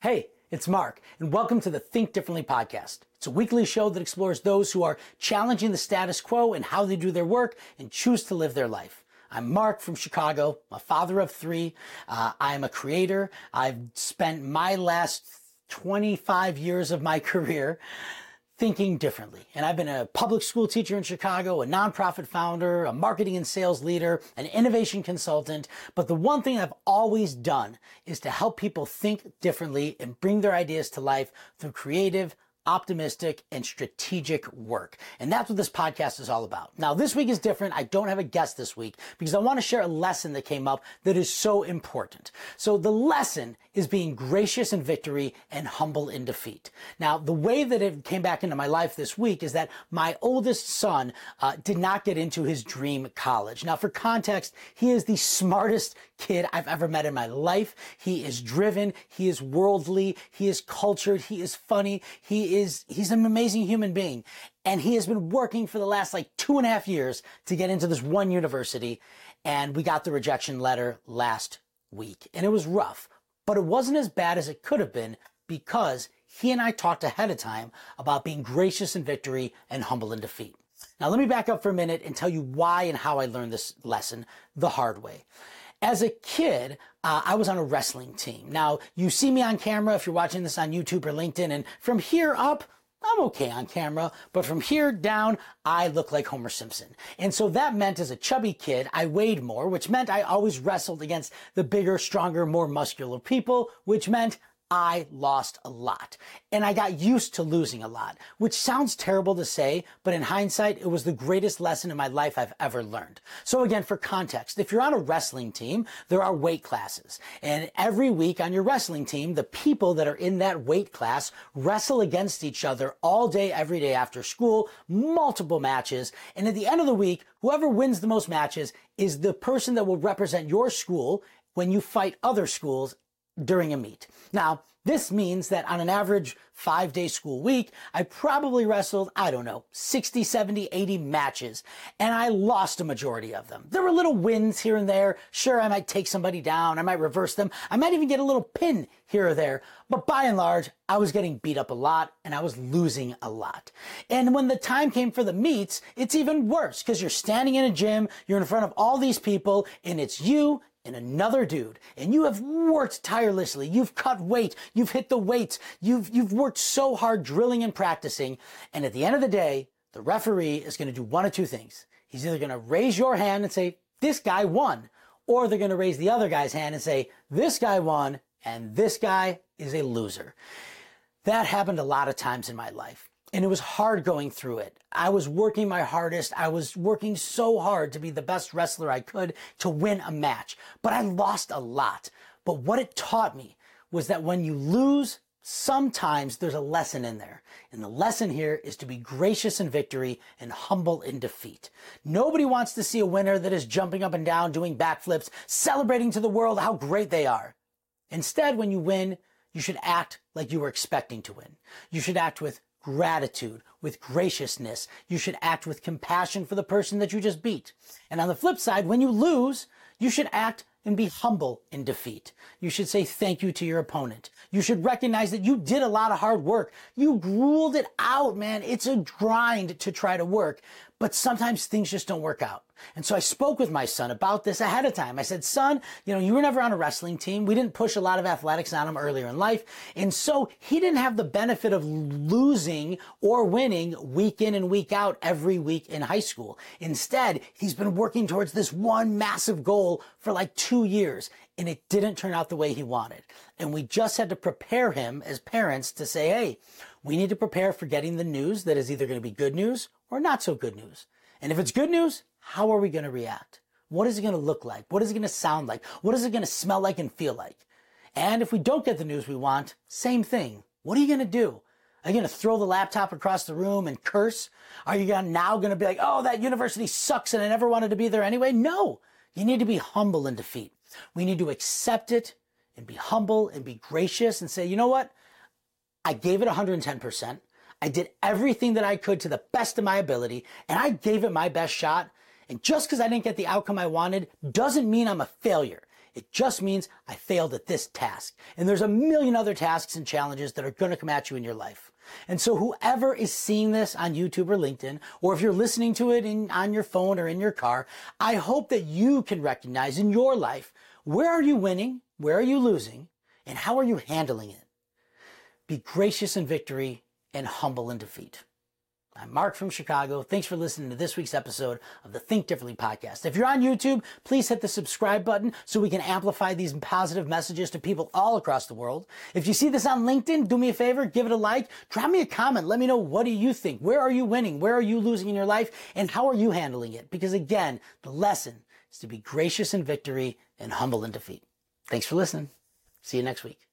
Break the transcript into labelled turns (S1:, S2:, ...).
S1: Hey, it's Marc, and welcome to the Think Differently podcast. It's a weekly show that explores those who are challenging the status quo and how they do their work and choose to live their life. I'm Marc from Chicago, a father of three. Uh, I'm a creator. I've spent my last 25 years of my career thinking differently. And I've been a public school teacher in Chicago, a nonprofit founder, a marketing and sales leader, an innovation consultant. But the one thing I've always done is to help people think differently and bring their ideas to life through creative, optimistic, and strategic work. And that's what this podcast is all about. Now, this week is different. I don't have a guest this week because I want to share a lesson that came up that is so important. So the lesson is being gracious in victory and humble in defeat. Now, the way that it came back into my life this week is that my oldest son uh, did not get into his dream college. Now, for context, he is the smartest kid I've ever met in my life. He is driven. He is worldly. He is cultured. He is funny. He is, he's an amazing human being. And he has been working for the last like two and a half years to get into this one university. And we got the rejection letter last week and it was rough, but it wasn't as bad as it could have been because he and I talked ahead of time about being gracious in victory and humble in defeat. Now let me back up for a minute and tell you why and how I learned this lesson the hard way. As a kid, uh, I was on a wrestling team. Now, you see me on camera if you're watching this on YouTube or LinkedIn, and from here up, I'm okay on camera, but from here down, I look like Homer Simpson. And so that meant as a chubby kid, I weighed more, which meant I always wrestled against the bigger, stronger, more muscular people, which meant I lost a lot. And I got used to losing a lot, which sounds terrible to say, but in hindsight, it was the greatest lesson in my life I've ever learned. So again, for context, if you're on a wrestling team, there are weight classes. And every week on your wrestling team, the people that are in that weight class wrestle against each other all day, every day after school, multiple matches. And at the end of the week, whoever wins the most matches is the person that will represent your school when you fight other schools during a meet. Now, this means that on an average five day school week, I probably wrestled, I don't know, 60, 70, 80 matches, and I lost a majority of them. There were little wins here and there. Sure, I might take somebody down. I might reverse them. I might even get a little pin here or there. But by and large, I was getting beat up a lot and I was losing a lot. And when the time came for the meets, it's even worse because you're standing in a gym, you're in front of all these people, and it's you and another dude, and you have worked tirelessly. You've cut weight. You've hit the weights. You've, you've worked so hard drilling and practicing. And at the end of the day, the referee is going to do one of two things. He's either going to raise your hand and say, this guy won, or they're going to raise the other guy's hand and say, this guy won and this guy is a loser. That happened a lot of times in my life and it was hard going through it. I was working my hardest. I was working so hard to be the best wrestler I could to win a match, but I lost a lot. But what it taught me was that when you lose, sometimes there's a lesson in there. And the lesson here is to be gracious in victory and humble in defeat. Nobody wants to see a winner that is jumping up and down, doing backflips, celebrating to the world how great they are. Instead, when you win, you should act like you were expecting to win. You should act with gratitude, with graciousness. You should act with compassion for the person that you just beat. And on the flip side, when you lose, you should act and be humble in defeat. You should say thank you to your opponent. You should recognize that you did a lot of hard work. You grueled it out, man. It's a grind to try to work, but sometimes things just don't work out. And so I spoke with my son about this ahead of time. I said, son, you know, you were never on a wrestling team. We didn't push a lot of athletics on him earlier in life. And so he didn't have the benefit of losing or winning week in and week out every week in high school. Instead, he's been working towards this one massive goal for like two years and it didn't turn out the way he wanted. And we just had to prepare him as parents to say, hey, we need to prepare for getting the news that is either going to be good news or not so good news. And if it's good news, how are we going to react? What is it going to look like? What is it going to sound like? What is it going to smell like and feel like? And if we don't get the news we want, same thing. What are you going to do? Are you going to throw the laptop across the room and curse? Are you now going to be like, oh, that university sucks and I never wanted to be there anyway? No, you need to be humble in defeat. We need to accept it and be humble and be gracious and say, you know what? I gave it 110%. I did everything that I could to the best of my ability and I gave it my best shot. And just because I didn't get the outcome I wanted doesn't mean I'm a failure. It just means I failed at this task. And there's a million other tasks and challenges that are going to come at you in your life. And so whoever is seeing this on YouTube or LinkedIn, or if you're listening to it in, on your phone or in your car, I hope that you can recognize in your life, where are you winning? Where are you losing? And how are you handling it? Be gracious in victory and humble in defeat. I'm Marc from Chicago. Thanks for listening to this week's episode of the Think Differently podcast. If you're on YouTube, please hit the subscribe button so we can amplify these positive messages to people all across the world. If you see this on LinkedIn, do me a favor, give it a like, drop me a comment. Let me know what do you think? Where are you winning? Where are you losing in your life? And how are you handling it? Because again, the lesson is to be gracious in victory and humble in defeat. Thanks for listening. See you next week.